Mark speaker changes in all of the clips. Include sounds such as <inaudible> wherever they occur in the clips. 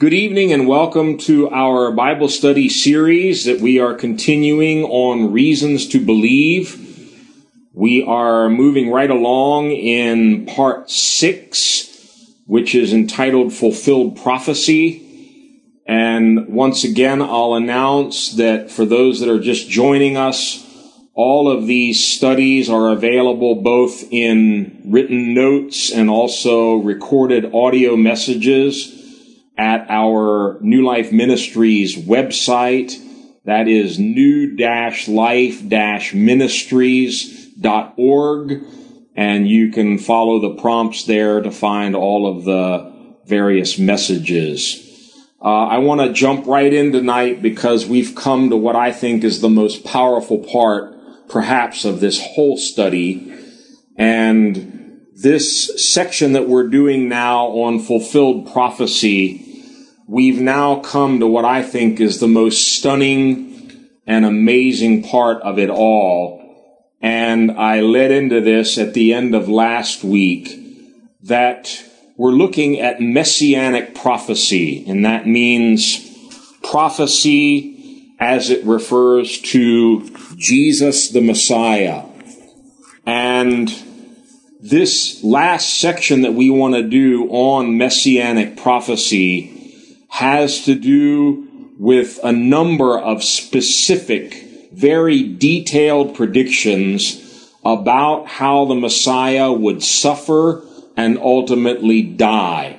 Speaker 1: Good evening and welcome to our Bible study series that we are continuing on reasons to believe. We are moving right along in part six, which is entitled Fulfilled Prophecy. And once again, I'll announce that for those that are just joining us, all of these studies are available both in written notes and also recorded audio messages at our New Life Ministries website. That is new-life-ministries.org. And you can follow the prompts there to find all of the various messages. Uh, I want to jump right in tonight because we've come to what I think is the most powerful part, perhaps, of this whole study. And this section that we're doing now on fulfilled prophecy we've now come to what I think is the most stunning and amazing part of it all. And I led into this at the end of last week that we're looking at messianic prophecy, and that means prophecy as it refers to Jesus the Messiah. And this last section that we want to do on messianic prophecy has to do with a number of specific, very detailed predictions about how the Messiah would suffer and ultimately die.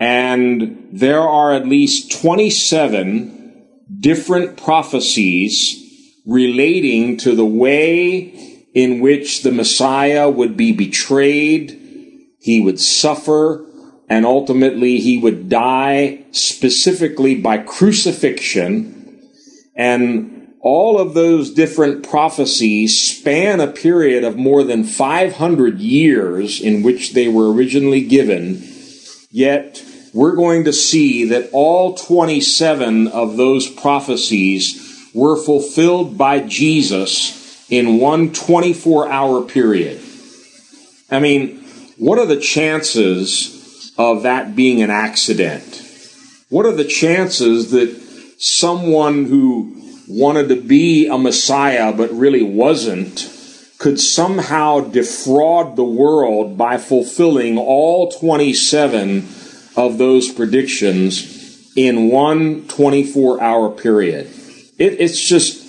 Speaker 1: And there are at least 27 different prophecies relating to the way in which the Messiah would be betrayed, he would suffer, and ultimately he would die specifically by crucifixion. And all of those different prophecies span a period of more than 500 years in which they were originally given. Yet we're going to see that all 27 of those prophecies were fulfilled by Jesus in one 24 hour period. I mean, what are the chances of that being an accident? What are the chances that someone who wanted to be a Messiah but really wasn't could somehow defraud the world by fulfilling all 27 of those predictions in one 24 hour period? It, it's just,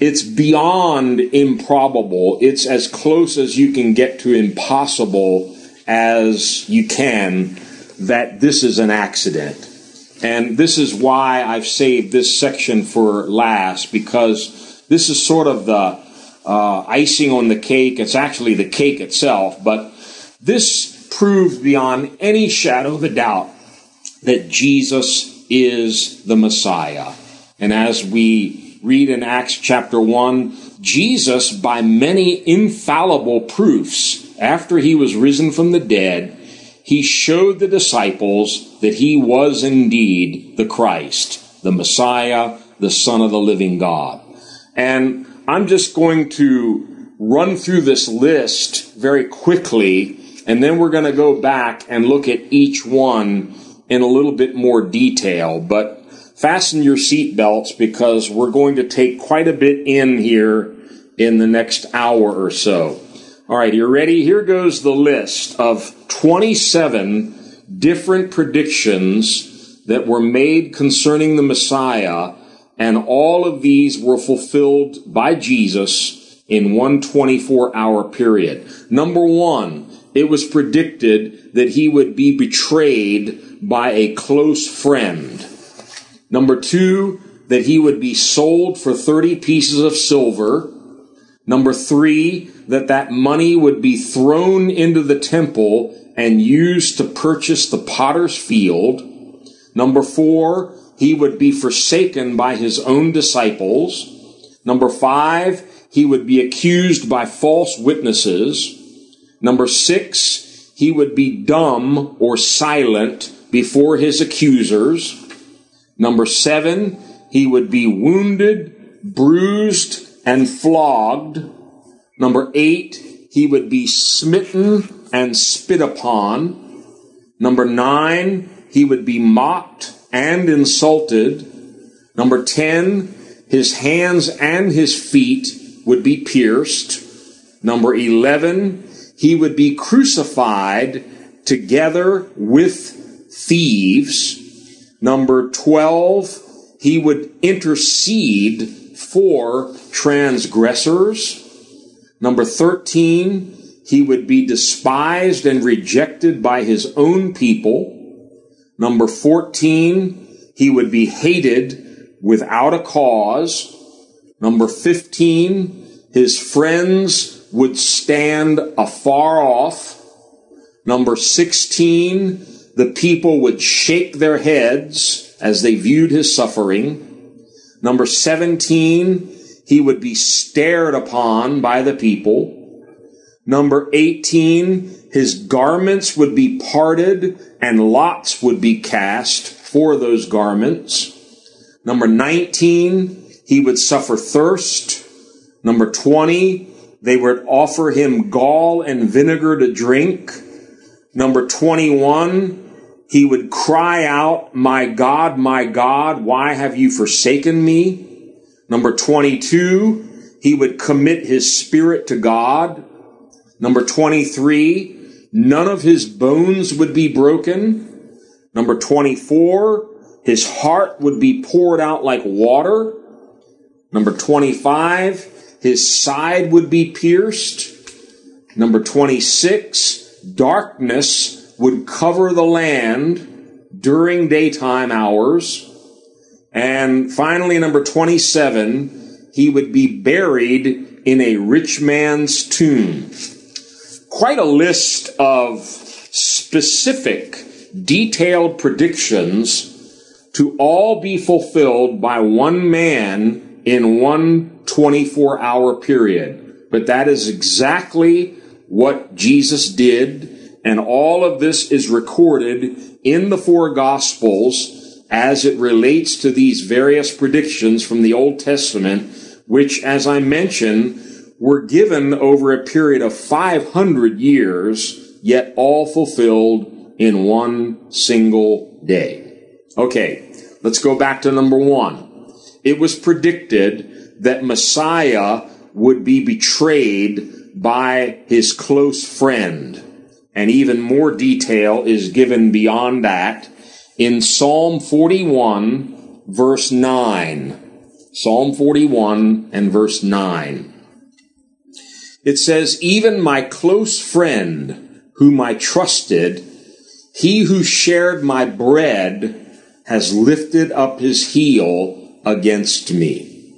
Speaker 1: it's beyond improbable. It's as close as you can get to impossible as you can that this is an accident. And this is why I've saved this section for last because this is sort of the uh, icing on the cake. It's actually the cake itself, but this proves beyond any shadow of a doubt that Jesus is the Messiah. And as we read in Acts chapter 1, Jesus, by many infallible proofs, after he was risen from the dead, he showed the disciples that he was indeed the Christ, the Messiah, the Son of the living God. And I'm just going to run through this list very quickly, and then we're going to go back and look at each one in a little bit more detail. But fasten your seatbelts because we're going to take quite a bit in here in the next hour or so. All right, you're ready? Here goes the list of 27 different predictions that were made concerning the Messiah, and all of these were fulfilled by Jesus in one 24 hour period. Number one, it was predicted that he would be betrayed by a close friend. Number two, that he would be sold for 30 pieces of silver. Number three, that that money would be thrown into the temple and used to purchase the potter's field. Number four, he would be forsaken by his own disciples. Number five, he would be accused by false witnesses. Number six, he would be dumb or silent before his accusers. Number seven, he would be wounded, bruised, and flogged. Number eight, he would be smitten and spit upon. Number nine, he would be mocked and insulted. Number 10, his hands and his feet would be pierced. Number 11, he would be crucified together with thieves. Number 12, he would intercede for transgressors. Number 13, he would be despised and rejected by his own people. Number 14, he would be hated without a cause. Number 15, his friends would stand afar off. Number 16, the people would shake their heads as they viewed his suffering. Number 17, he would be stared upon by the people. Number 18, his garments would be parted and lots would be cast for those garments. Number 19, he would suffer thirst. Number 20, they would offer him gall and vinegar to drink. Number 21, he would cry out, My God, my God, why have you forsaken me? Number 22, he would commit his spirit to God. Number 23, none of his bones would be broken. Number 24, his heart would be poured out like water. Number 25, his side would be pierced. Number 26, darkness would cover the land during daytime hours. And finally, number 27, he would be buried in a rich man's tomb. Quite a list of specific, detailed predictions to all be fulfilled by one man in one 24 hour period. But that is exactly what Jesus did and all of this is recorded in the four gospels as it relates to these various predictions from the Old Testament, which, as I mentioned, were given over a period of 500 years, yet all fulfilled in one single day. Okay, let's go back to number one. It was predicted that Messiah would be betrayed by his close friend and even more detail is given beyond that in Psalm 41 verse 9. Psalm 41 and verse 9. It says, even my close friend whom I trusted, he who shared my bread has lifted up his heel against me.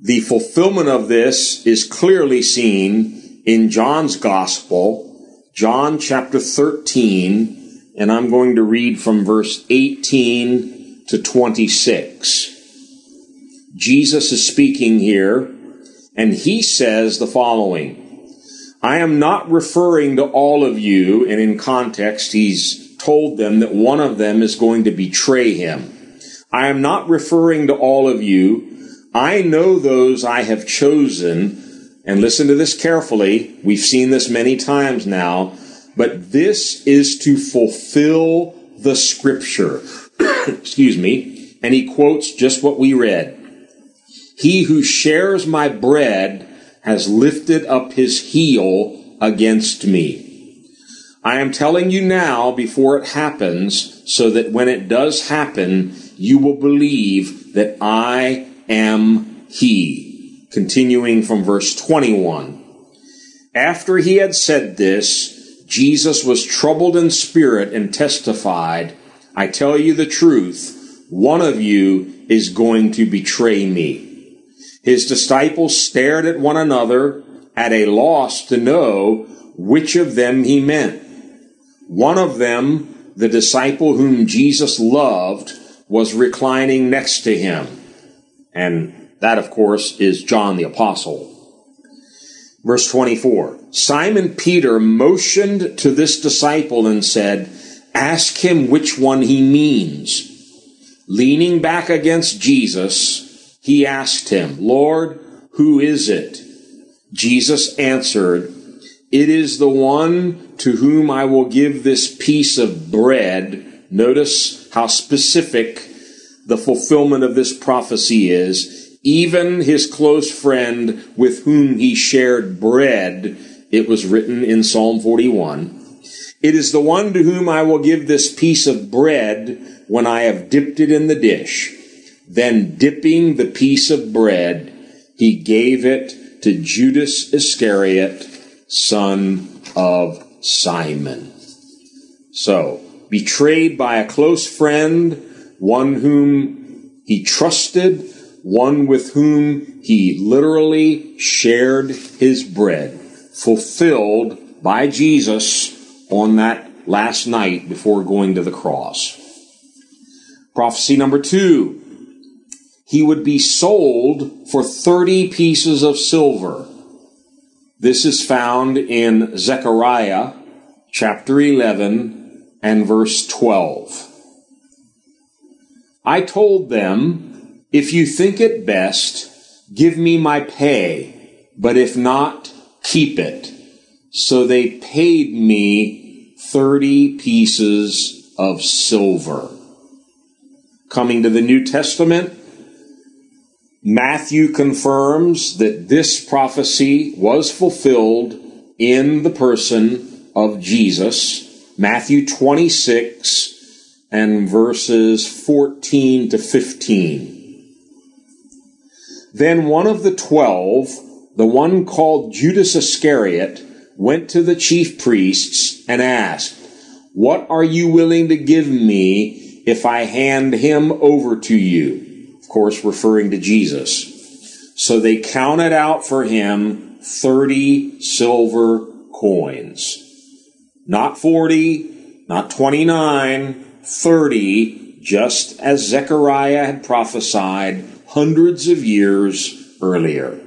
Speaker 1: The fulfillment of this is clearly seen in John's Gospel, John chapter 13, and I'm going to read from verse 18 to 26. Jesus is speaking here, and he says the following. I am not referring to all of you, and in context, he's told them that one of them is going to betray him. I am not referring to all of you. I know those I have chosen, and listen to this carefully. We've seen this many times now, but this is to fulfill the scripture. <coughs> Excuse me. And he quotes just what we read. He who shares my bread has lifted up his heel against me. I am telling you now before it happens so that when it does happen, you will believe that I am he continuing from verse 21. After he had said this, Jesus was troubled in spirit and testified, I tell you the truth, one of you is going to betray me. His disciples stared at one another at a loss to know which of them he meant. One of them, the disciple whom Jesus loved, was reclining next to him. And that, of course, is John the Apostle. Verse 24 Simon Peter motioned to this disciple and said, Ask him which one he means. Leaning back against Jesus, he asked him, Lord, who is it? Jesus answered, It is the one to whom I will give this piece of bread. Notice how specific the fulfillment of this prophecy is. Even his close friend with whom he shared bread, it was written in Psalm 41. It is the one to whom I will give this piece of bread when I have dipped it in the dish. Then dipping the piece of bread, he gave it to Judas Iscariot, son of Simon. So, betrayed by a close friend, one whom he trusted, one with whom he literally shared his bread, fulfilled by Jesus on that last night before going to the cross. Prophecy number two. He would be sold for 30 pieces of silver. This is found in Zechariah chapter 11 and verse 12. I told them, if you think it best, give me my pay, but if not, keep it. So they paid me 30 pieces of silver. Coming to the New Testament, Matthew confirms that this prophecy was fulfilled in the person of Jesus. Matthew 26 and verses 14 to 15. Then one of the twelve, the one called Judas Iscariot, went to the chief priests and asked, What are you willing to give me if I hand him over to you? Of course, referring to Jesus. So they counted out for him 30 silver coins. Not 40, not 29, 30, just as Zechariah had prophesied hundreds of years earlier.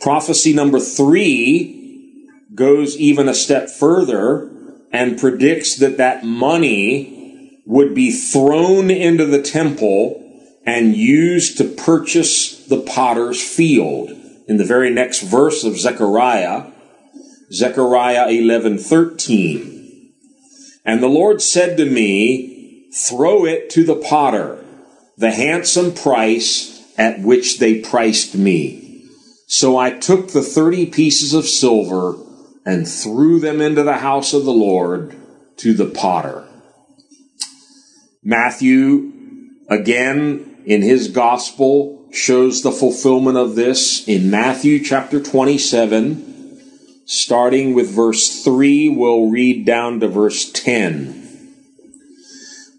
Speaker 1: Prophecy number three goes even a step further and predicts that that money would be thrown into the temple and used to purchase the potter's field. In the very next verse of Zechariah, Zechariah 11:13. And the Lord said to me, throw it to the potter, the handsome price at which they priced me. So I took the 30 pieces of silver and threw them into the house of the Lord to the potter. Matthew, again, in his gospel, shows the fulfillment of this in Matthew chapter 27, starting with verse 3, we'll read down to verse 10.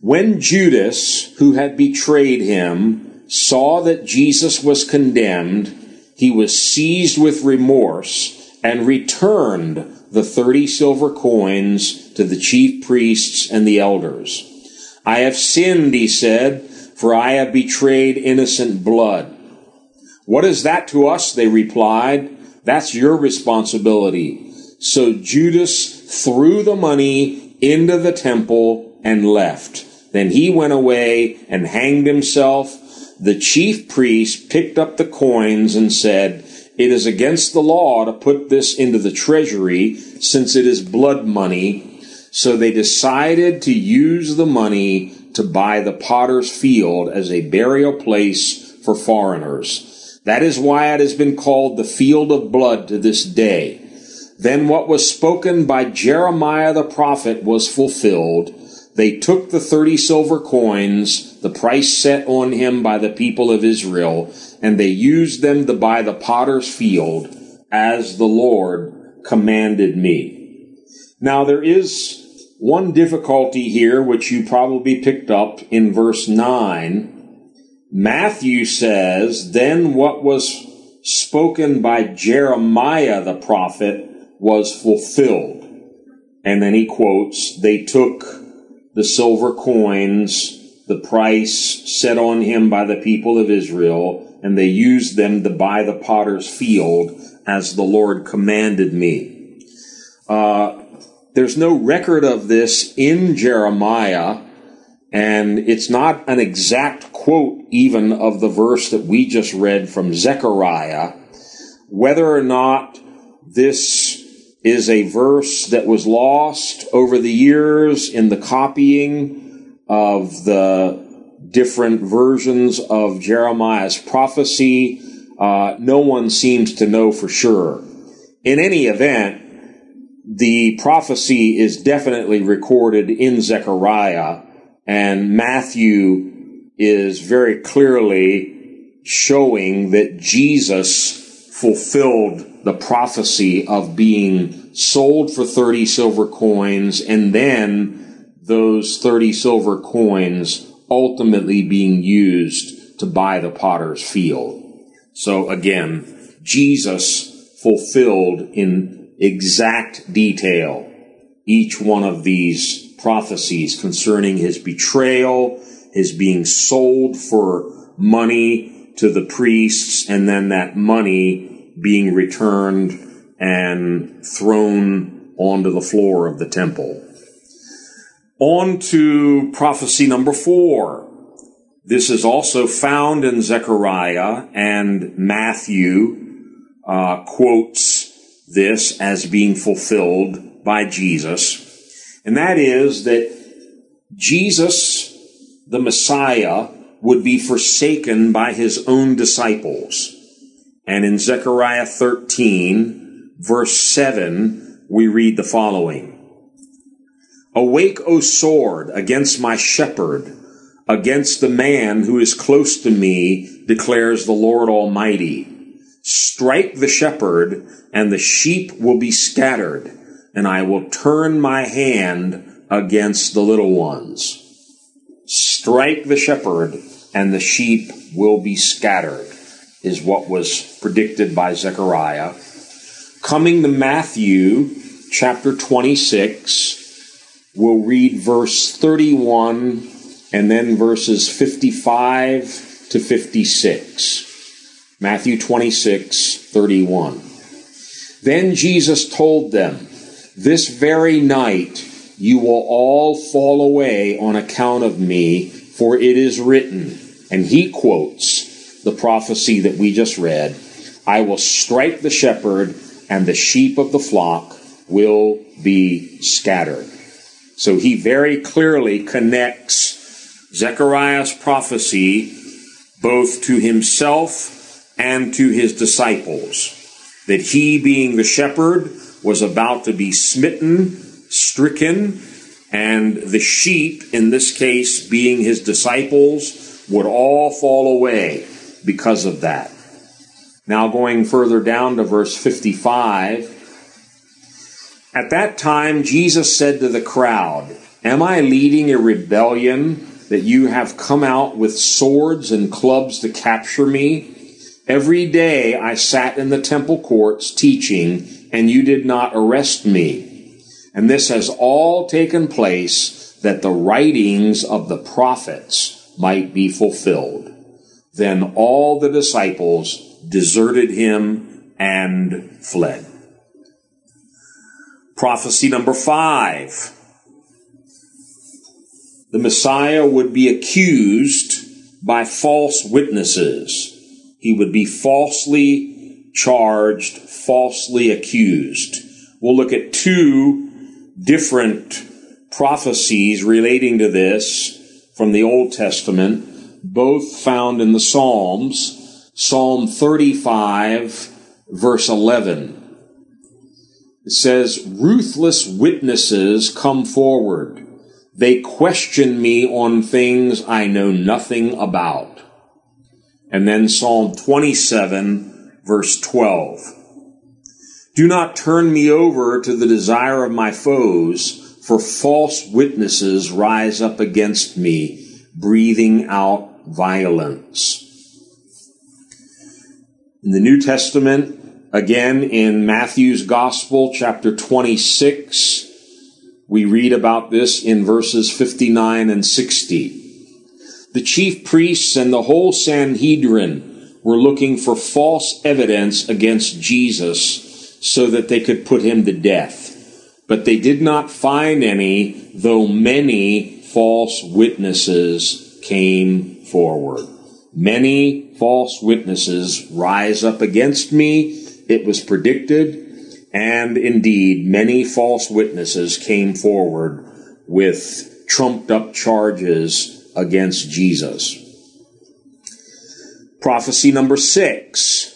Speaker 1: When Judas, who had betrayed him, saw that Jesus was condemned, he was seized with remorse and returned the thirty silver coins to the chief priests and the elders. I have sinned, he said, for I have betrayed innocent blood. What is that to us? They replied. That's your responsibility. So Judas threw the money into the temple and left. Then he went away and hanged himself. The chief priest picked up the coins and said, it is against the law to put this into the treasury since it is blood money. So they decided to use the money to buy the potter's field as a burial place for foreigners. That is why it has been called the field of blood to this day. Then what was spoken by Jeremiah the prophet was fulfilled. They took the thirty silver coins, the price set on him by the people of Israel, and they used them to buy the potter's field as the Lord commanded me. Now there is one difficulty here, which you probably picked up in verse 9. Matthew says, then what was spoken by Jeremiah the prophet was fulfilled. And then he quotes, they took the silver coins, the price set on him by the people of Israel, and they used them to buy the potter's field as the Lord commanded me. Uh, there's no record of this in Jeremiah, and it's not an exact quote even of the verse that we just read from Zechariah. Whether or not this is a verse that was lost over the years in the copying of the different versions of Jeremiah's prophecy. Uh, no one seems to know for sure. In any event, the prophecy is definitely recorded in Zechariah, and Matthew is very clearly showing that Jesus fulfilled the prophecy of being sold for 30 silver coins and then those 30 silver coins ultimately being used to buy the potter's field. So again, Jesus fulfilled in exact detail each one of these prophecies concerning his betrayal, his being sold for money to the priests, and then that money being returned and thrown onto the floor of the temple. On to prophecy number four. This is also found in Zechariah and Matthew uh, quotes this as being fulfilled by Jesus. And that is that Jesus, the Messiah, would be forsaken by his own disciples. And in Zechariah 13, verse 7, we read the following. Awake, O sword, against my shepherd, against the man who is close to me, declares the Lord Almighty. Strike the shepherd, and the sheep will be scattered, and I will turn my hand against the little ones. Strike the shepherd, and the sheep will be scattered is what was predicted by Zechariah. Coming to Matthew chapter 26, we'll read verse 31 and then verses 55 to 56. Matthew 26, 31. Then Jesus told them, This very night you will all fall away on account of me, for it is written. And he quotes, the prophecy that we just read I will strike the shepherd, and the sheep of the flock will be scattered. So he very clearly connects Zechariah's prophecy both to himself and to his disciples. That he, being the shepherd, was about to be smitten, stricken, and the sheep, in this case being his disciples, would all fall away because of that. Now, going further down to verse 55, at that time Jesus said to the crowd, Am I leading a rebellion that you have come out with swords and clubs to capture me? Every day I sat in the temple courts teaching, and you did not arrest me. And this has all taken place that the writings of the prophets might be fulfilled. Then all the disciples deserted him and fled. Prophecy number five. The Messiah would be accused by false witnesses. He would be falsely charged, falsely accused. We'll look at two different prophecies relating to this from the Old Testament both found in the Psalms, Psalm 35, verse 11. It says, Ruthless witnesses come forward. They question me on things I know nothing about. And then Psalm 27, verse 12. Do not turn me over to the desire of my foes, for false witnesses rise up against me, breathing out violence. In the New Testament, again in Matthew's Gospel, chapter 26, we read about this in verses 59 and 60. The chief priests and the whole Sanhedrin were looking for false evidence against Jesus so that they could put him to death. But they did not find any, though many false witnesses came forward. Many false witnesses rise up against me. It was predicted. And indeed, many false witnesses came forward with trumped up charges against Jesus. Prophecy number six,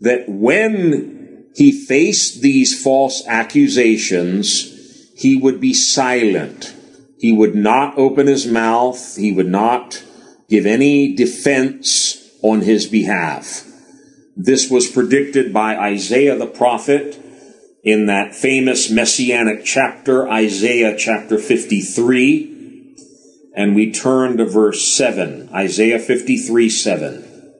Speaker 1: that when he faced these false accusations, he would be silent. He would not open his mouth. He would not give any defense on his behalf. This was predicted by Isaiah the prophet in that famous messianic chapter, Isaiah chapter 53. And we turn to verse 7, Isaiah 53 7.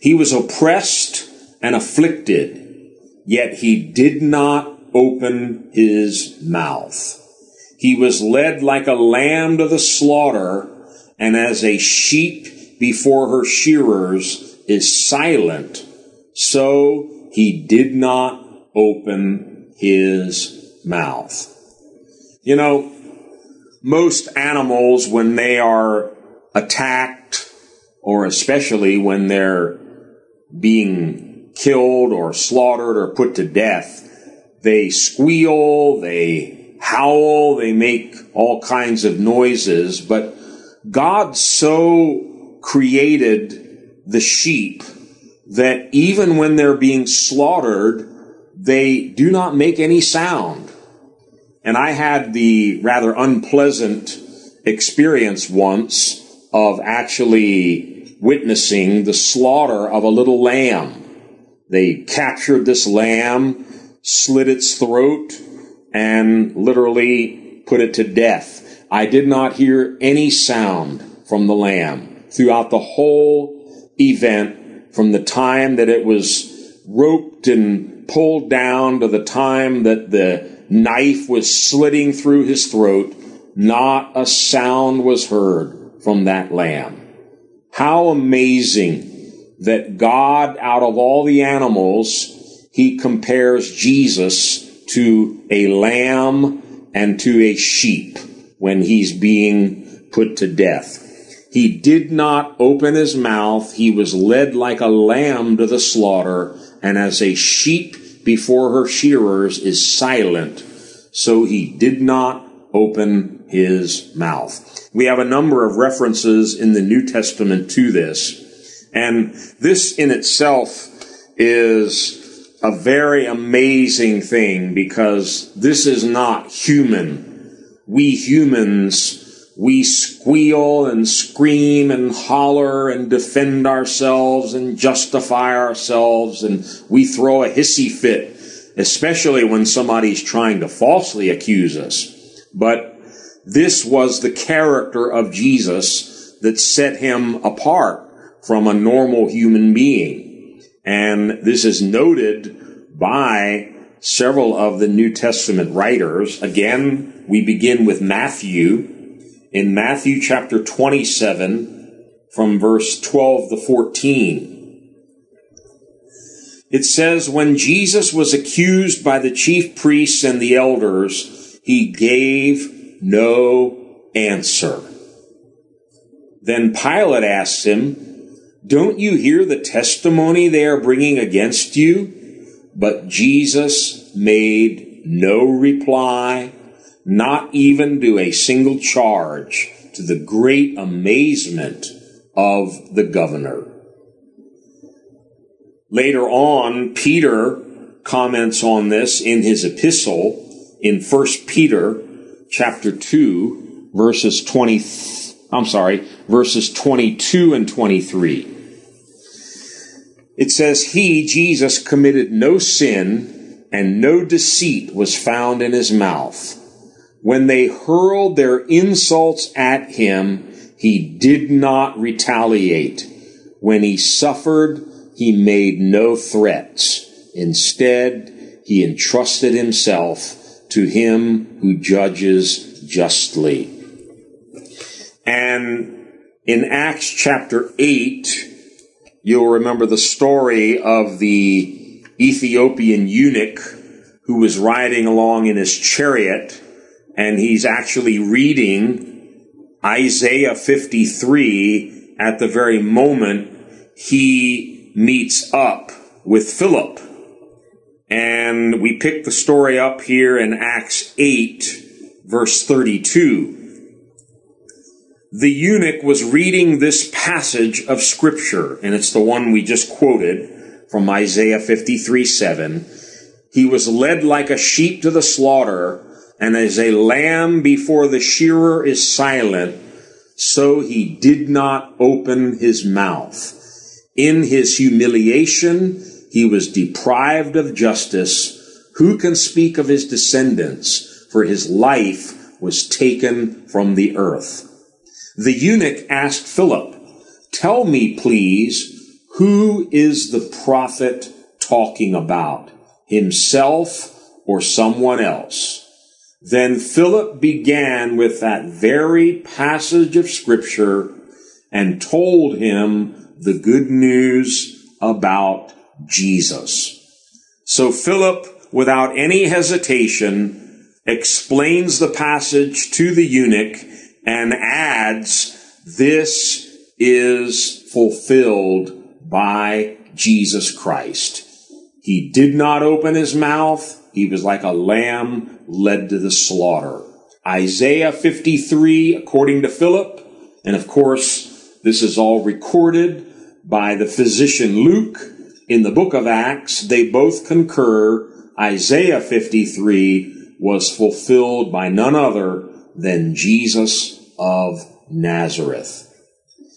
Speaker 1: He was oppressed and afflicted, yet he did not open his mouth. He was led like a lamb to the slaughter, and as a sheep before her shearers is silent, so he did not open his mouth. You know, most animals, when they are attacked, or especially when they're being killed or slaughtered or put to death, they squeal, they howl, they make all kinds of noises, but God so created the sheep that even when they're being slaughtered, they do not make any sound. And I had the rather unpleasant experience once of actually witnessing the slaughter of a little lamb. They captured this lamb, slit its throat, and literally put it to death. I did not hear any sound from the lamb throughout the whole event from the time that it was roped and pulled down to the time that the knife was slitting through his throat, not a sound was heard from that lamb. How amazing that God, out of all the animals, he compares Jesus to a lamb and to a sheep when he's being put to death. He did not open his mouth. He was led like a lamb to the slaughter, and as a sheep before her shearers is silent, so he did not open his mouth. We have a number of references in the New Testament to this, and this in itself is a very amazing thing because this is not human. We humans we squeal and scream and holler and defend ourselves and justify ourselves and we throw a hissy fit, especially when somebody's trying to falsely accuse us. But this was the character of Jesus that set him apart from a normal human being. And this is noted by several of the New Testament writers. Again, we begin with Matthew in Matthew chapter 27 from verse 12 to 14. It says, When Jesus was accused by the chief priests and the elders, he gave no answer. Then Pilate asked him, Don't you hear the testimony they are bringing against you? But Jesus made no reply not even do a single charge to the great amazement of the governor. Later on, Peter comments on this in his epistle in 1 Peter chapter 2 verses 20 I'm sorry, verses 22 and 23. It says he Jesus committed no sin and no deceit was found in his mouth. When they hurled their insults at him, he did not retaliate. When he suffered, he made no threats. Instead, he entrusted himself to him who judges justly. And in Acts chapter 8, you'll remember the story of the Ethiopian eunuch who was riding along in his chariot and he's actually reading Isaiah 53 at the very moment he meets up with Philip. And we pick the story up here in Acts 8, verse 32. The eunuch was reading this passage of scripture, and it's the one we just quoted from Isaiah 53 7. He was led like a sheep to the slaughter, and as a lamb before the shearer is silent, so he did not open his mouth. In his humiliation, he was deprived of justice. Who can speak of his descendants? For his life was taken from the earth. The eunuch asked Philip, Tell me, please, who is the prophet talking about? Himself or someone else? Then Philip began with that very passage of scripture and told him the good news about Jesus. So Philip, without any hesitation, explains the passage to the eunuch and adds, this is fulfilled by Jesus Christ. He did not open his mouth. He was like a lamb led to the slaughter. Isaiah 53, according to Philip, and of course, this is all recorded by the physician Luke in the book of Acts. They both concur Isaiah 53 was fulfilled by none other than Jesus of Nazareth.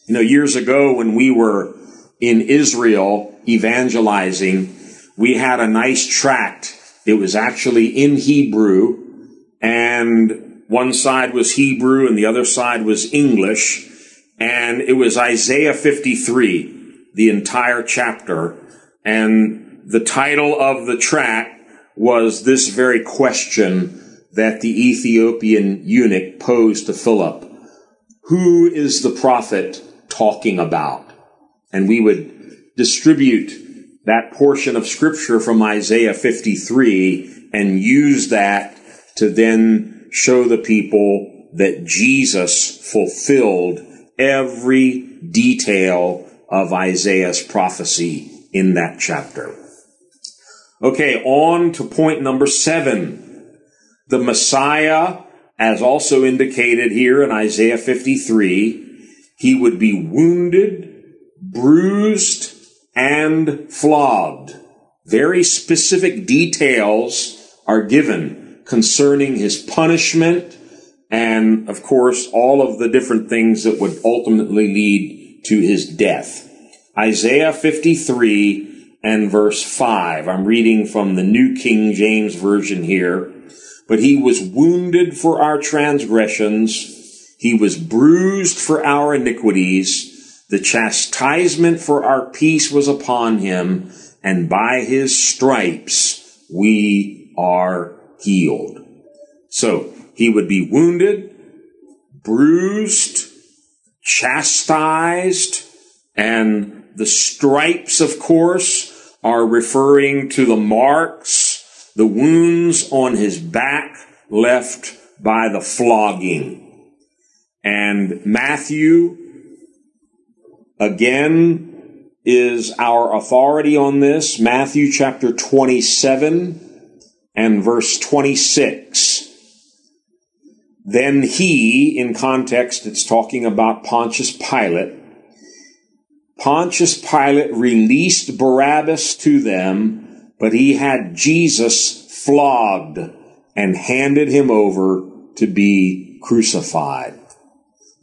Speaker 1: You know, years ago when we were in Israel evangelizing, we had a nice tract it was actually in Hebrew, and one side was Hebrew and the other side was English, and it was Isaiah 53, the entire chapter, and the title of the track was this very question that the Ethiopian eunuch posed to Philip. Who is the prophet talking about? And we would distribute that portion of scripture from Isaiah 53 and use that to then show the people that Jesus fulfilled every detail of Isaiah's prophecy in that chapter. Okay, on to point number seven. The Messiah, as also indicated here in Isaiah 53, he would be wounded, bruised, and flogged. Very specific details are given concerning his punishment and, of course, all of the different things that would ultimately lead to his death. Isaiah 53 and verse 5. I'm reading from the New King James Version here. But he was wounded for our transgressions. He was bruised for our iniquities. The chastisement for our peace was upon him, and by his stripes we are healed. So he would be wounded, bruised, chastised, and the stripes, of course, are referring to the marks, the wounds on his back left by the flogging. And Matthew again is our authority on this. Matthew chapter 27 and verse 26. Then he, in context, it's talking about Pontius Pilate. Pontius Pilate released Barabbas to them, but he had Jesus flogged and handed him over to be crucified.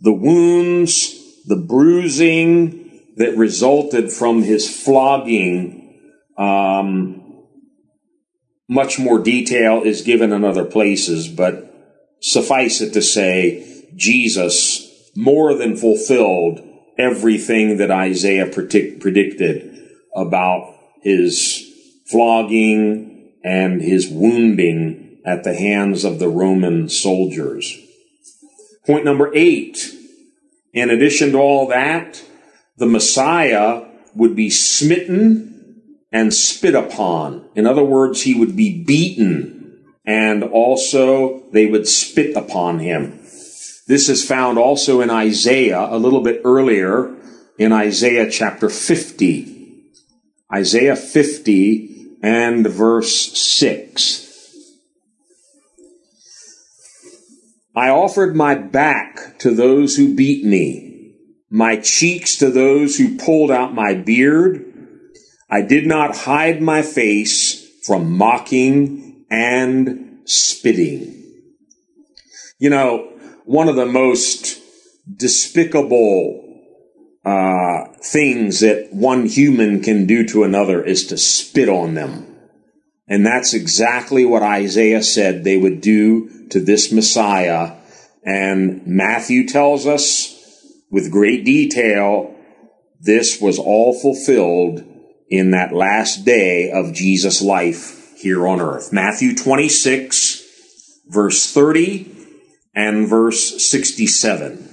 Speaker 1: The wounds the bruising that resulted from his flogging, um, much more detail is given in other places, but suffice it to say, Jesus more than fulfilled everything that Isaiah predict- predicted about his flogging and his wounding at the hands of the Roman soldiers. Point number eight in addition to all that, the Messiah would be smitten and spit upon. In other words, he would be beaten and also they would spit upon him. This is found also in Isaiah a little bit earlier in Isaiah chapter 50. Isaiah 50 and verse 6. I offered my back to those who beat me, my cheeks to those who pulled out my beard. I did not hide my face from mocking and spitting. You know, one of the most despicable uh, things that one human can do to another is to spit on them. And that's exactly what Isaiah said they would do to this Messiah. And Matthew tells us with great detail, this was all fulfilled in that last day of Jesus' life here on earth. Matthew 26, verse 30 and verse 67.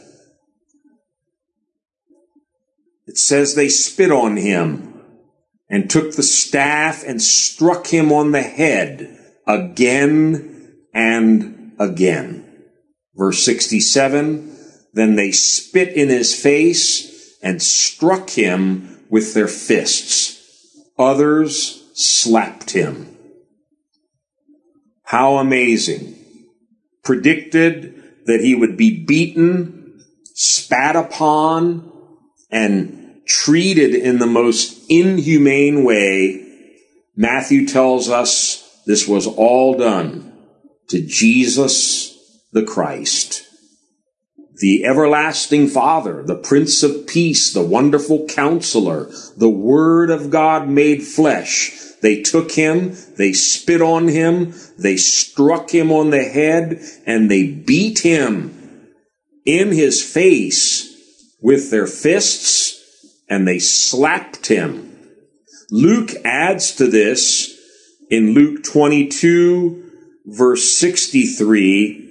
Speaker 1: It says they spit on him and took the staff and struck him on the head again and again. Verse 67, then they spit in his face and struck him with their fists. Others slapped him. How amazing. Predicted that he would be beaten, spat upon, and treated in the most inhumane way. Matthew tells us this was all done to Jesus the Christ, the everlasting Father, the Prince of Peace, the wonderful counselor, the Word of God made flesh. They took him, they spit on him, they struck him on the head, and they beat him in his face with their fists, and they slapped him. Luke adds to this in Luke 22 verse 63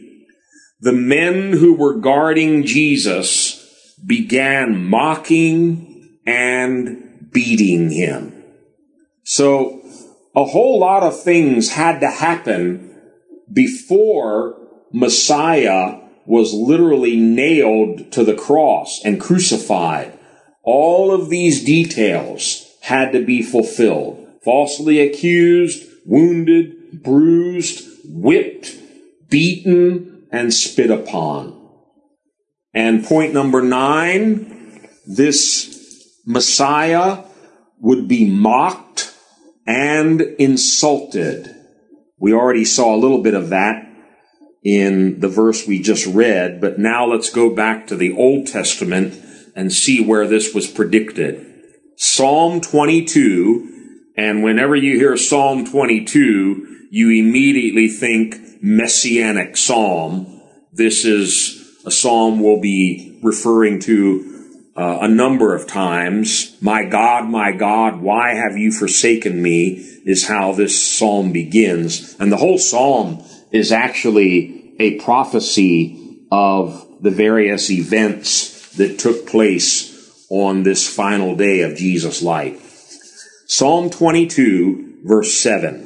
Speaker 1: the men who were guarding Jesus began mocking and beating him. So a whole lot of things had to happen before Messiah was literally nailed to the cross and crucified. All of these details had to be fulfilled. Falsely accused, wounded, bruised, whipped, beaten, and spit upon. And point number nine, this Messiah would be mocked and insulted. We already saw a little bit of that in the verse we just read, but now let's go back to the Old Testament and see where this was predicted. Psalm 22, and whenever you hear Psalm 22, you immediately think messianic psalm. This is a psalm we'll be referring to uh, a number of times. My God, my God, why have you forsaken me? Is how this psalm begins. And the whole psalm is actually a prophecy of the various events that took place on this final day of Jesus' life. Psalm 22, verse 7.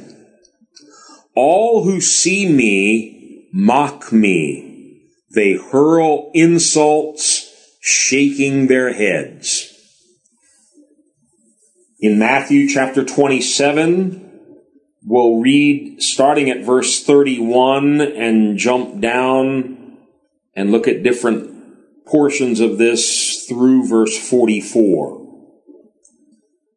Speaker 1: All who see me mock me. They hurl insults, shaking their heads. In Matthew chapter 27, we'll read starting at verse 31 and jump down and look at different portions of this through verse 44.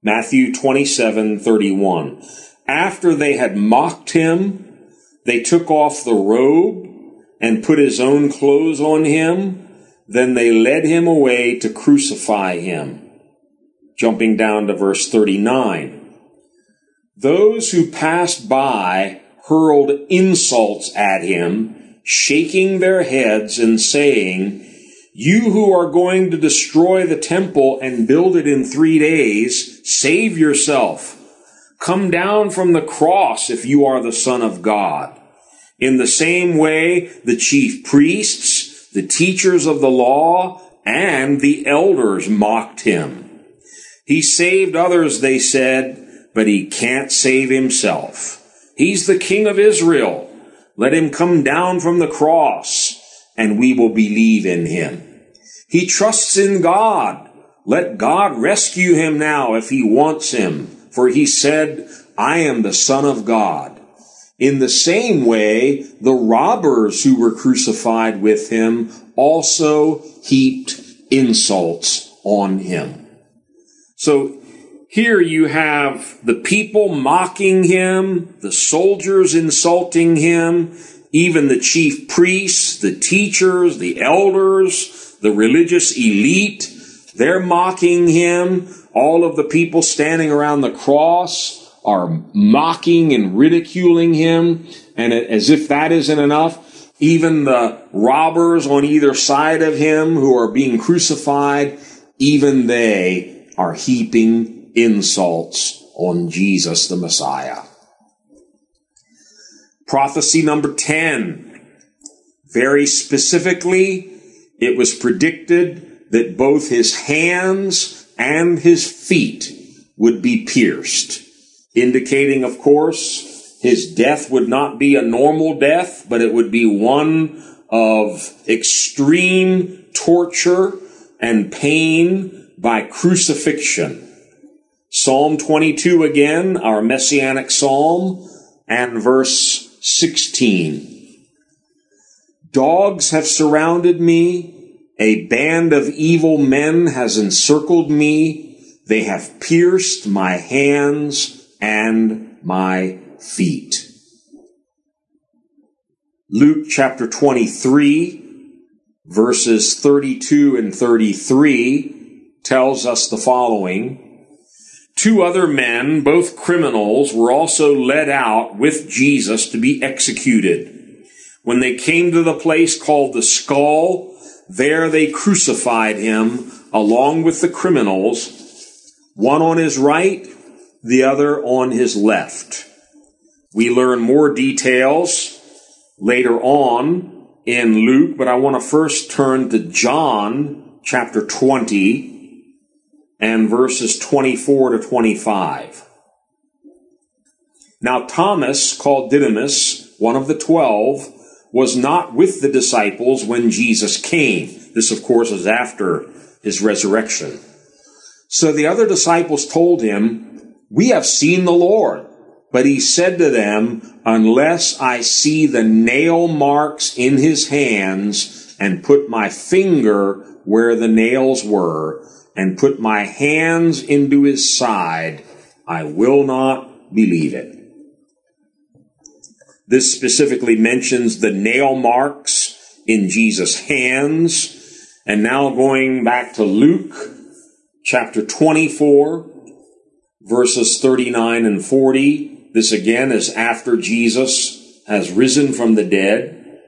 Speaker 1: Matthew 27, 31. After they had mocked him, they took off the robe and put his own clothes on him. Then they led him away to crucify him. Jumping down to verse 39. Those who passed by hurled insults at him, shaking their heads and saying, You who are going to destroy the temple and build it in three days, save yourself. Come down from the cross if you are the Son of God. In the same way, the chief priests, the teachers of the law, and the elders mocked him. He saved others, they said, but he can't save himself. He's the King of Israel. Let him come down from the cross, and we will believe in him. He trusts in God. Let God rescue him now if he wants him. For he said, I am the Son of God. In the same way, the robbers who were crucified with him also heaped insults on him. So here you have the people mocking him, the soldiers insulting him, even the chief priests, the teachers, the elders, the religious elite, they're mocking him. All of the people standing around the cross are mocking and ridiculing him. And as if that isn't enough, even the robbers on either side of him who are being crucified, even they are heaping insults on Jesus the Messiah. Prophecy number 10. Very specifically, it was predicted that both his hands and his feet would be pierced indicating, of course, his death would not be a normal death, but it would be one of extreme torture and pain by crucifixion. Psalm 22 again, our messianic psalm, and verse 16. Dogs have surrounded me. A band of evil men has encircled me. They have pierced my hands and my feet. Luke chapter 23, verses 32 and 33 tells us the following. Two other men, both criminals, were also led out with Jesus to be executed. When they came to the place called the skull, there they crucified him along with the criminals, one on his right the other on his left. We learn more details later on in Luke, but I want to first turn to John chapter 20 and verses 24 to 25. Now Thomas, called Didymus, one of the twelve, was not with the disciples when Jesus came. This, of course, is after his resurrection. So the other disciples told him, we have seen the Lord. But he said to them, unless I see the nail marks in his hands and put my finger where the nails were and put my hands into his side, I will not believe it. This specifically mentions the nail marks in Jesus' hands. And now going back to Luke chapter 24, verses 39 and 40. This again is after Jesus has risen from the dead.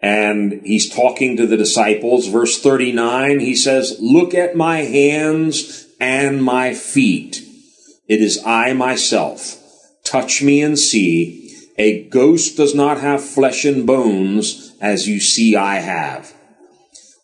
Speaker 1: And he's talking to the disciples. Verse 39, he says, Look at my hands and my feet. It is I myself. Touch me and see. A ghost does not have flesh and bones as you see I have.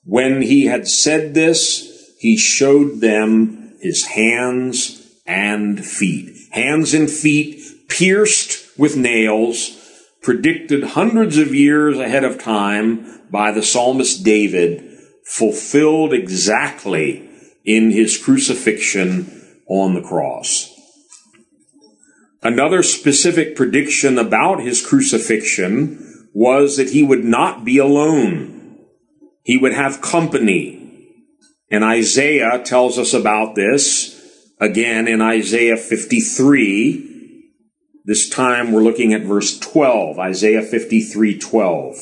Speaker 1: When he had said this, he showed them his hands and feet. Hands and feet pierced with nails, predicted hundreds of years ahead of time by the psalmist David, fulfilled exactly in his crucifixion on the cross. Another specific prediction about his crucifixion was that he would not be alone. He would have company. And Isaiah tells us about this again in Isaiah 53. This time we're looking at verse 12, Isaiah 53, 12.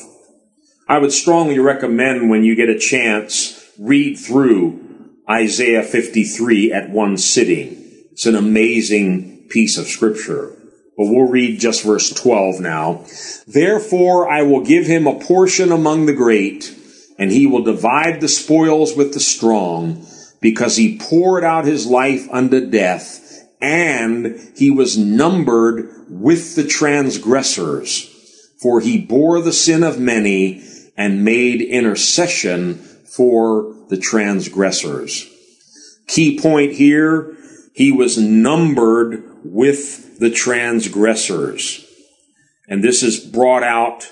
Speaker 1: I would strongly recommend when you get a chance, read through Isaiah 53 at one sitting. It's an amazing piece of scripture. But we'll read just verse 12 now. Therefore I will give him a portion among the great, and he will divide the spoils with the strong because he poured out his life unto death and he was numbered with the transgressors. For he bore the sin of many and made intercession for the transgressors. Key point here, he was numbered with the transgressors. And this is brought out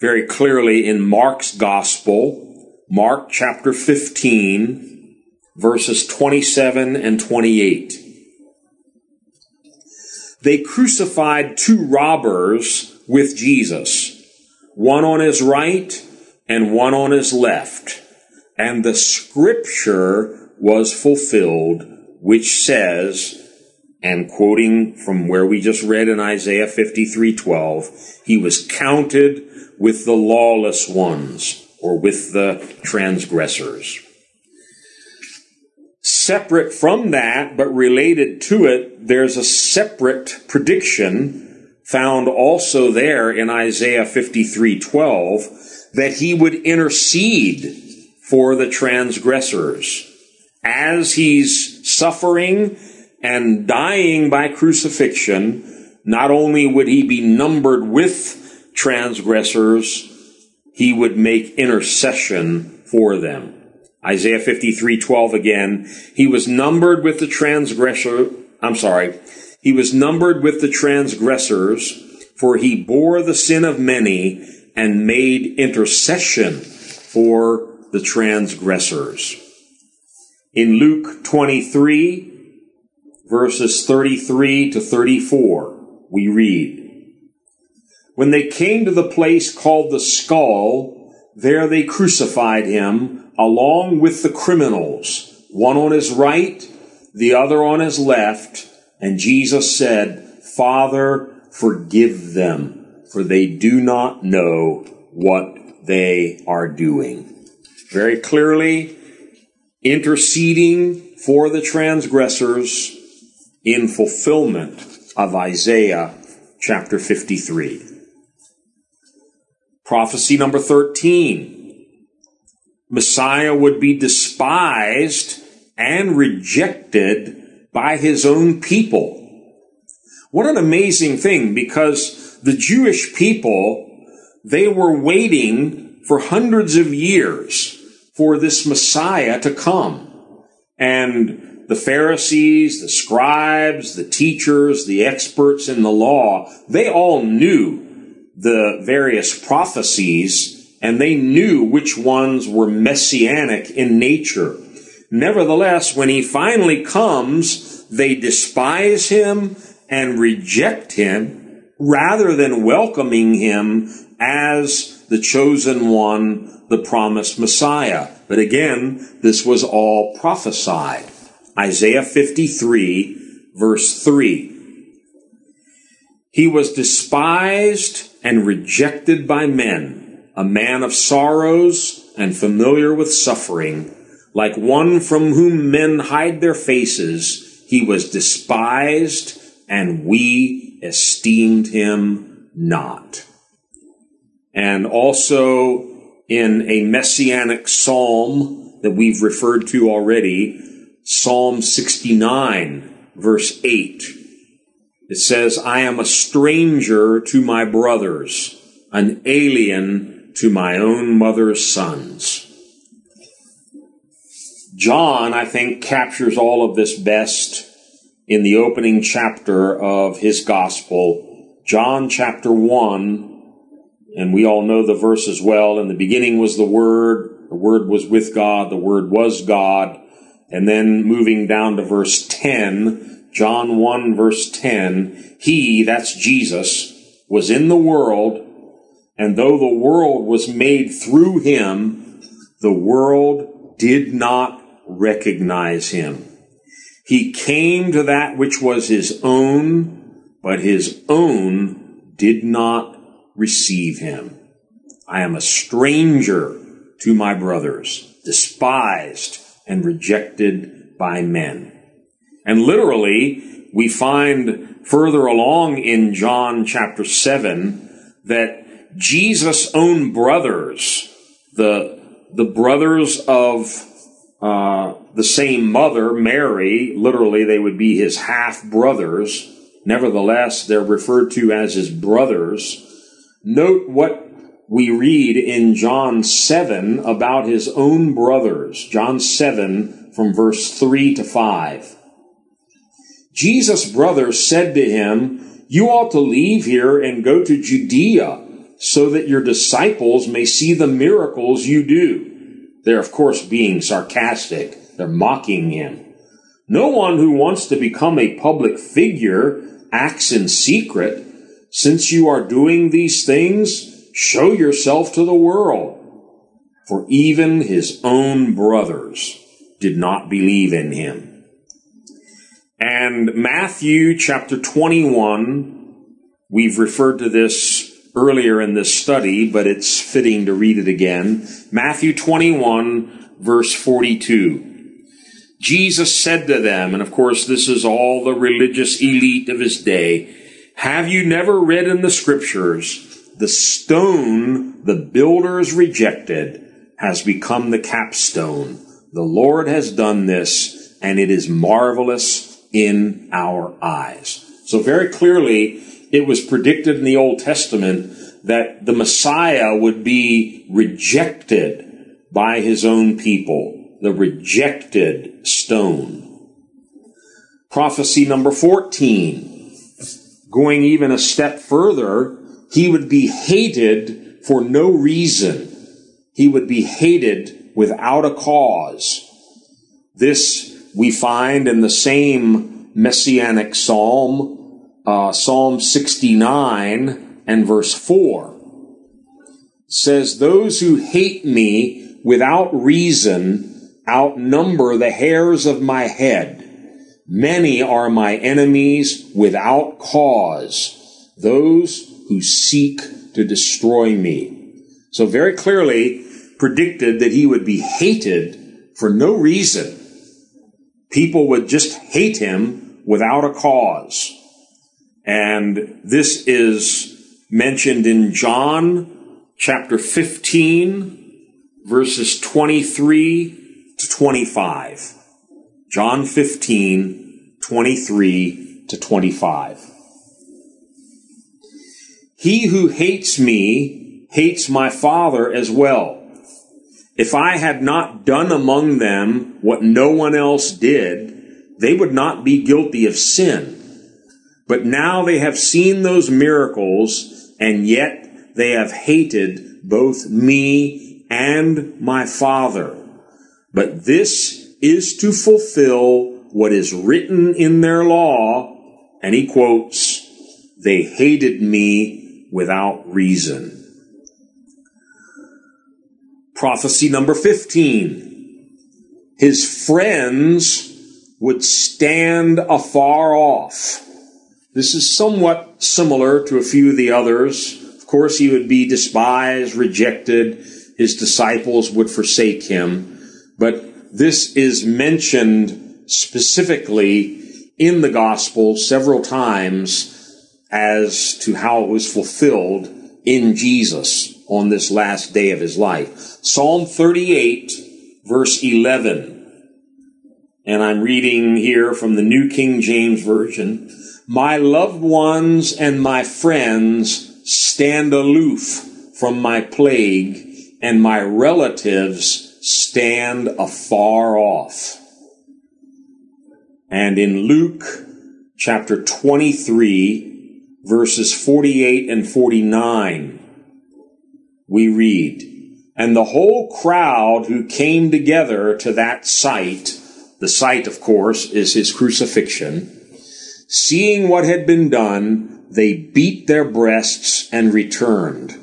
Speaker 1: very clearly in Mark's gospel, Mark chapter 15, verses 27 and 28. they crucified two robbers with Jesus, one on his right and one on his left. And the scripture was fulfilled, which says, and quoting from where we just read in Isaiah 53:12, he was counted with the lawless ones or with the transgressors. Separate from that, but related to it, there's a separate prediction found also there in Isaiah 53:12 that he would intercede for the transgressors as he's suffering and dying by crucifixion, not only would he be numbered with transgressors, he would make intercession for them. Isaiah 53, 12 again. He was numbered with the transgressor, I'm sorry, he was numbered with the transgressors, for he bore the sin of many and made intercession for the transgressors. In Luke 23, verses 33 to 34, we read, When they came to the place called the skull, there they crucified him along with the criminals, one on his right, the other on his left. And Jesus said, Father, forgive them, for they do not know what they are doing. Very clearly, interceding for the transgressors in fulfillment of Isaiah chapter 53. Prophecy number 13. Messiah would be despised and rejected by his own people. What an amazing thing because the Jewish people, they were waiting for hundreds of years for this Messiah to come. And the Pharisees, the scribes, the teachers, the experts in the law, they all knew the various prophecies and they knew which ones were messianic in nature. Nevertheless, when he finally comes, they despise him and reject him rather than welcoming him as the chosen one, the promised Messiah. But again, this was all prophesied. Isaiah 53 verse 3. He was despised and rejected by men, a man of sorrows and familiar with suffering, like one from whom men hide their faces. He was despised and we esteemed him not. And also in a messianic psalm that we've referred to already, Psalm 69, verse 8. It says, I am a stranger to my brothers, an alien to my own mother's sons. John, I think, captures all of this best in the opening chapter of his gospel, John chapter 1, and we all know the verse as well. In the beginning was the Word, the Word was with God, the Word was God, and then moving down to verse 10, John 1 verse 10, he, that's Jesus, was in the world, and though the world was made through him, the world did not recognize him. He came to that which was his own, but his own did not receive him. I am a stranger to my brothers, despised and rejected by men. And literally, we find further along in John chapter 7 that Jesus' own brothers, the, the brothers of uh, the same mother, Mary, literally they would be his half brothers. Nevertheless, they're referred to as his brothers. Note what we read in John 7 about his own brothers. John 7 from verse 3 to 5. Jesus' brothers said to him, You ought to leave here and go to Judea so that your disciples may see the miracles you do. They're, of course, being sarcastic. They're mocking him. No one who wants to become a public figure acts in secret, since you are doing these things, show yourself to the world. For even his own brothers did not believe in him. And Matthew chapter 21, we've referred to this earlier in this study, but it's fitting to read it again. Matthew 21 verse 42. Jesus said to them, and of course this is all the religious elite of his day, have you never read in the scriptures, the stone the builders rejected has become the capstone. The Lord has done this and it is marvelous in our eyes. So very clearly, it was predicted in the Old Testament that the Messiah would be rejected by his own people, the rejected stone. Prophecy number 14, going even a step further, he would be hated for no reason. He would be hated without a cause. This we find in the same messianic psalm, uh, Psalm 69 and verse 4. It says, Those who hate me without reason outnumber the hairs of my head. Many are my enemies without cause, those who seek to destroy me. So very clearly predicted that he would be hated for no reason. People would just hate him without a cause. And this is mentioned in John chapter 15 verses 23 to 25. John 15, 23 to 25. He who hates me hates my Father as well. If I had not done among them what no one else did, they would not be guilty of sin. But now they have seen those miracles, and yet they have hated both me and my Father. But this is to fulfill what is written in their law. And he quotes, they hated me without reason. Prophecy number 15. His friends would stand afar off. This is somewhat similar to a few of the others. Of course, he would be despised, rejected, his disciples would forsake him. But this is mentioned specifically in the gospel several times as to how it was fulfilled in Jesus on this last day of his life. Psalm 38 verse 11. And I'm reading here from the New King James Version. My loved ones and my friends stand aloof from my plague and my relatives stand afar off. And in Luke chapter 23, verses 48 and 49, we read, And the whole crowd who came together to that sight, the sight, of course, is his crucifixion, seeing what had been done, they beat their breasts and returned.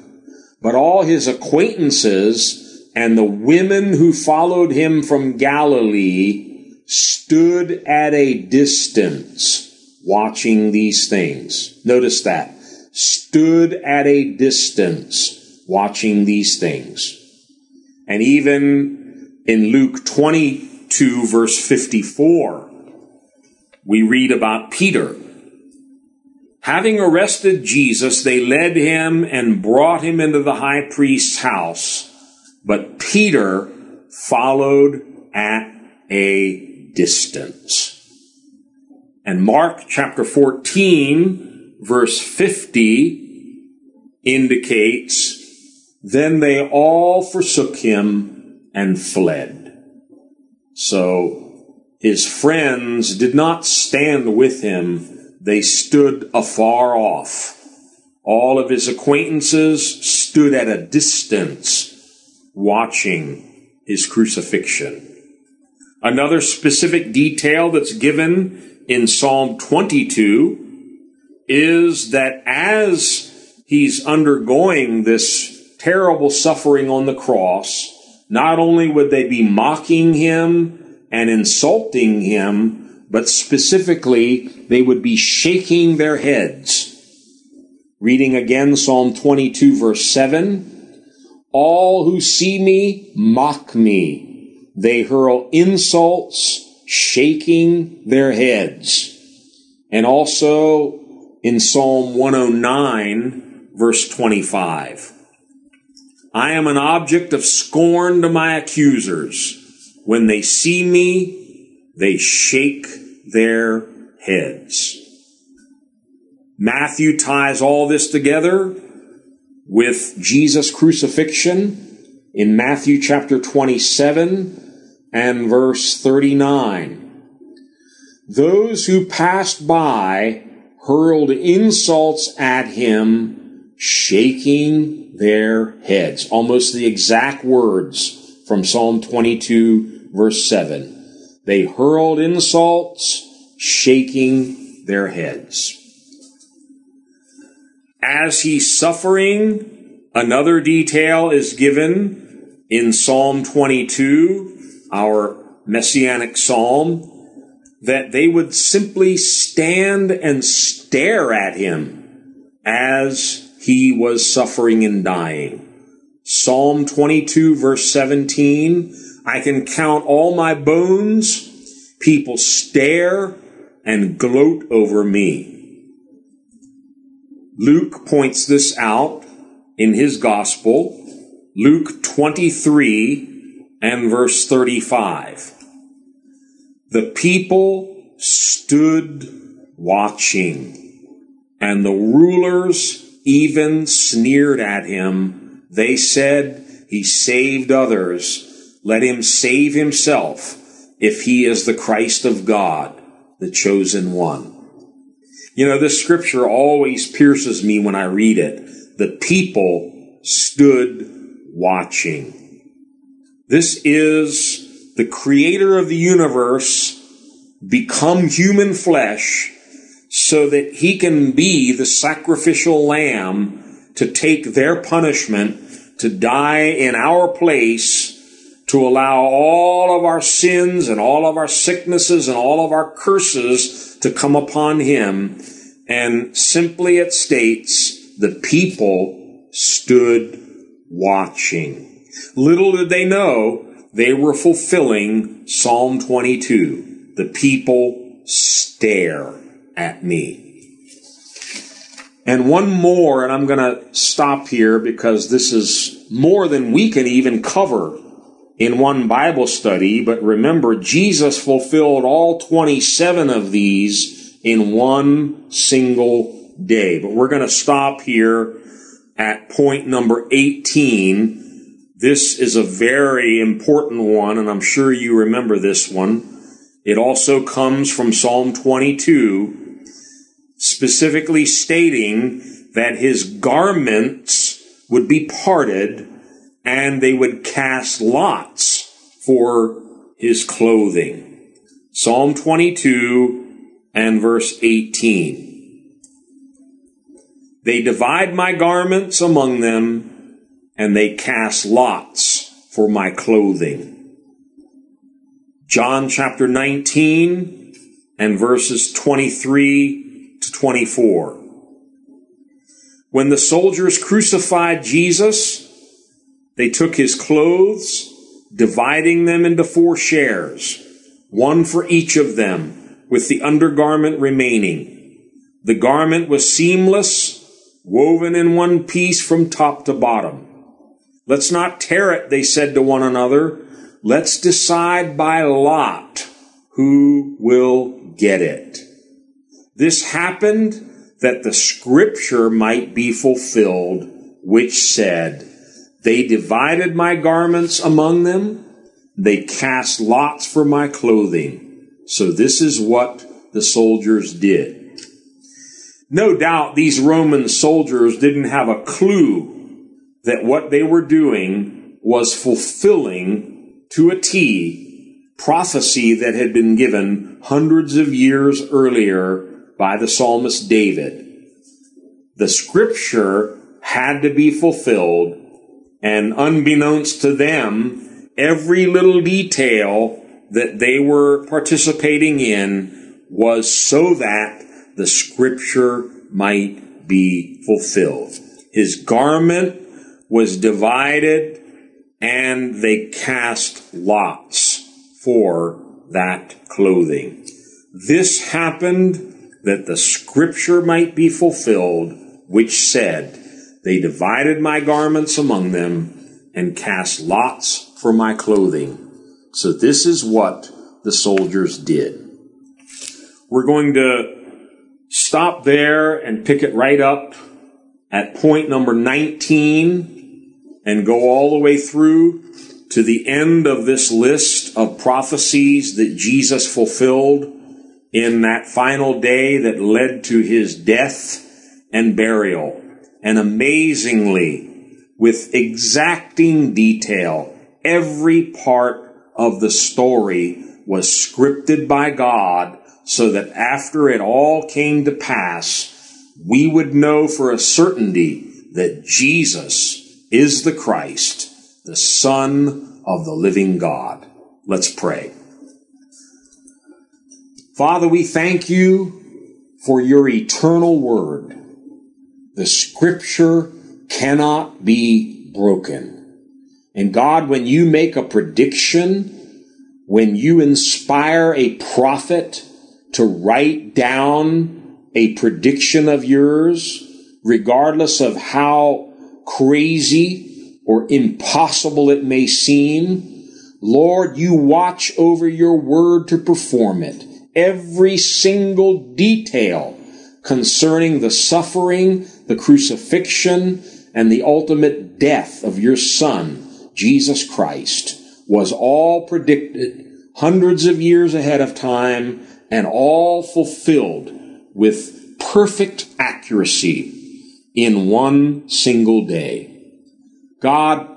Speaker 1: But all his acquaintances and the women who followed him from Galilee stood at a distance watching these things. Notice that. Stood at a distance watching these things. And even in Luke 22 verse 54, we read about Peter Having arrested Jesus, they led him and brought him into the high priest's house. But Peter followed at a distance. And Mark chapter 14 verse 50 indicates, then they all forsook him and fled. So his friends did not stand with him they stood afar off. All of his acquaintances stood at a distance watching his crucifixion. Another specific detail that's given in Psalm 22 is that as he's undergoing this terrible suffering on the cross, not only would they be mocking him and insulting him, but specifically they would be shaking their heads. Reading again Psalm 22 verse 7. All who see me mock me. They hurl insults, shaking their heads. And also in Psalm 109 verse 25. I am an object of scorn to my accusers. When they see me, they shake their heads. Matthew ties all this together with Jesus' crucifixion in Matthew chapter 27 and verse 39. Those who passed by hurled insults at him, shaking their heads. Almost the exact words from Psalm 22 verse 7. They hurled insults, shaking their heads. As he's suffering, another detail is given in Psalm 22, our messianic psalm, that they would simply stand and stare at him as he was suffering and dying. Psalm 22 verse 17, I can count all my bones. People stare and gloat over me. Luke points this out in his gospel. Luke 23 and verse 35. The people stood watching and the rulers even sneered at him. They said, He saved others. Let him save himself if he is the Christ of God, the chosen one. You know, this scripture always pierces me when I read it. The people stood watching. This is the creator of the universe become human flesh so that he can be the sacrificial lamb to take their punishment, to die in our place, to allow all of our sins and all of our sicknesses and all of our curses to come upon him. And simply it states, the people stood watching. Little did they know they were fulfilling Psalm 22. The people stare at me. And one more, and I'm going to stop here because this is more than we can even cover in one Bible study. But remember, Jesus fulfilled all 27 of these in one single day. But we're going to stop here at point number 18. This is a very important one, and I'm sure you remember this one. It also comes from Psalm 22 specifically stating that his garments would be parted and they would cast lots for his clothing. Psalm 22 and verse 18. They divide my garments among them and they cast lots for my clothing. John chapter 19 and verses 23 to 24. When the soldiers crucified Jesus, they took his clothes, dividing them into four shares, one for each of them, with the undergarment remaining. The garment was seamless, woven in one piece from top to bottom. Let's not tear it, they said to one another. Let's decide by lot who will get it. This happened that the scripture might be fulfilled, which said, They divided my garments among them, they cast lots for my clothing. So this is what the soldiers did. No doubt these Roman soldiers didn't have a clue that what they were doing was fulfilling to a T prophecy that had been given hundreds of years earlier by the psalmist David. the scripture had to be fulfilled, and unbeknownst to them, every little detail that they were participating in was so that the scripture might be fulfilled. His garment was divided and they cast lots for that clothing. This happened that the scripture might be fulfilled, which said, They divided my garments among them and cast lots for my clothing. So this is what the soldiers did. We're going to stop there and pick it right up at point number 19 and go all the way through to the end of this list of prophecies that Jesus fulfilled in that final day that led to his death and burial. And amazingly, with exacting detail, every part of the story was scripted by God so that after it all came to pass, we would know for a certainty that Jesus is the Christ, the Son of the living God. Let's pray. Father, we thank you for your eternal word. The scripture cannot be broken. And God, when you make a prediction, when you inspire a prophet to write down a prediction of yours, regardless of how crazy or impossible it may seem, Lord, you watch over your word to perform it. Every single detail concerning the suffering, the crucifixion, and the ultimate death of your son Jesus Christ, was all predicted hundreds of years ahead of time and all fulfilled with perfect accuracy in one single day. God,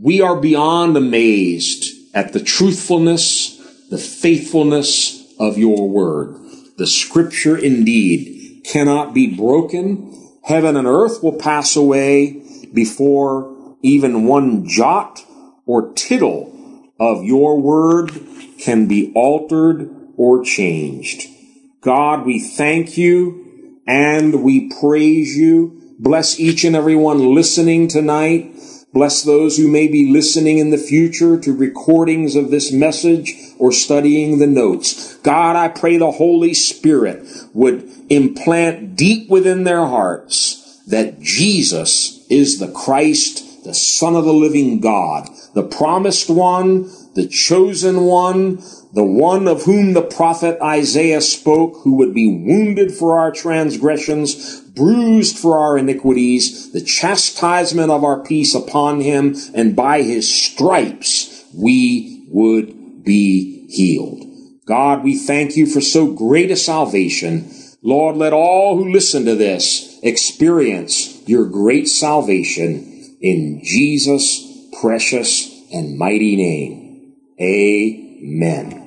Speaker 1: we are beyond amazed at the truthfulness, the faithfulness of your word. The scripture indeed cannot be broken. Heaven and earth will pass away before even one jot or tittle of your word can be altered or changed. God, we thank you and we praise you. Bless each and every one listening tonight. Bless those who may be listening in the future to recordings of this message or studying the notes. God, I pray the Holy Spirit would implant deep within their hearts that Jesus is the Christ the Son of the living God, the promised one, the chosen one, the one of whom the prophet Isaiah spoke, who would be wounded for our transgressions, bruised for our iniquities, the chastisement of our peace upon him, and by his stripes we would be healed. God, we thank you for so great a salvation. Lord, let all who listen to this experience your great salvation in Jesus' precious and mighty name. Amen.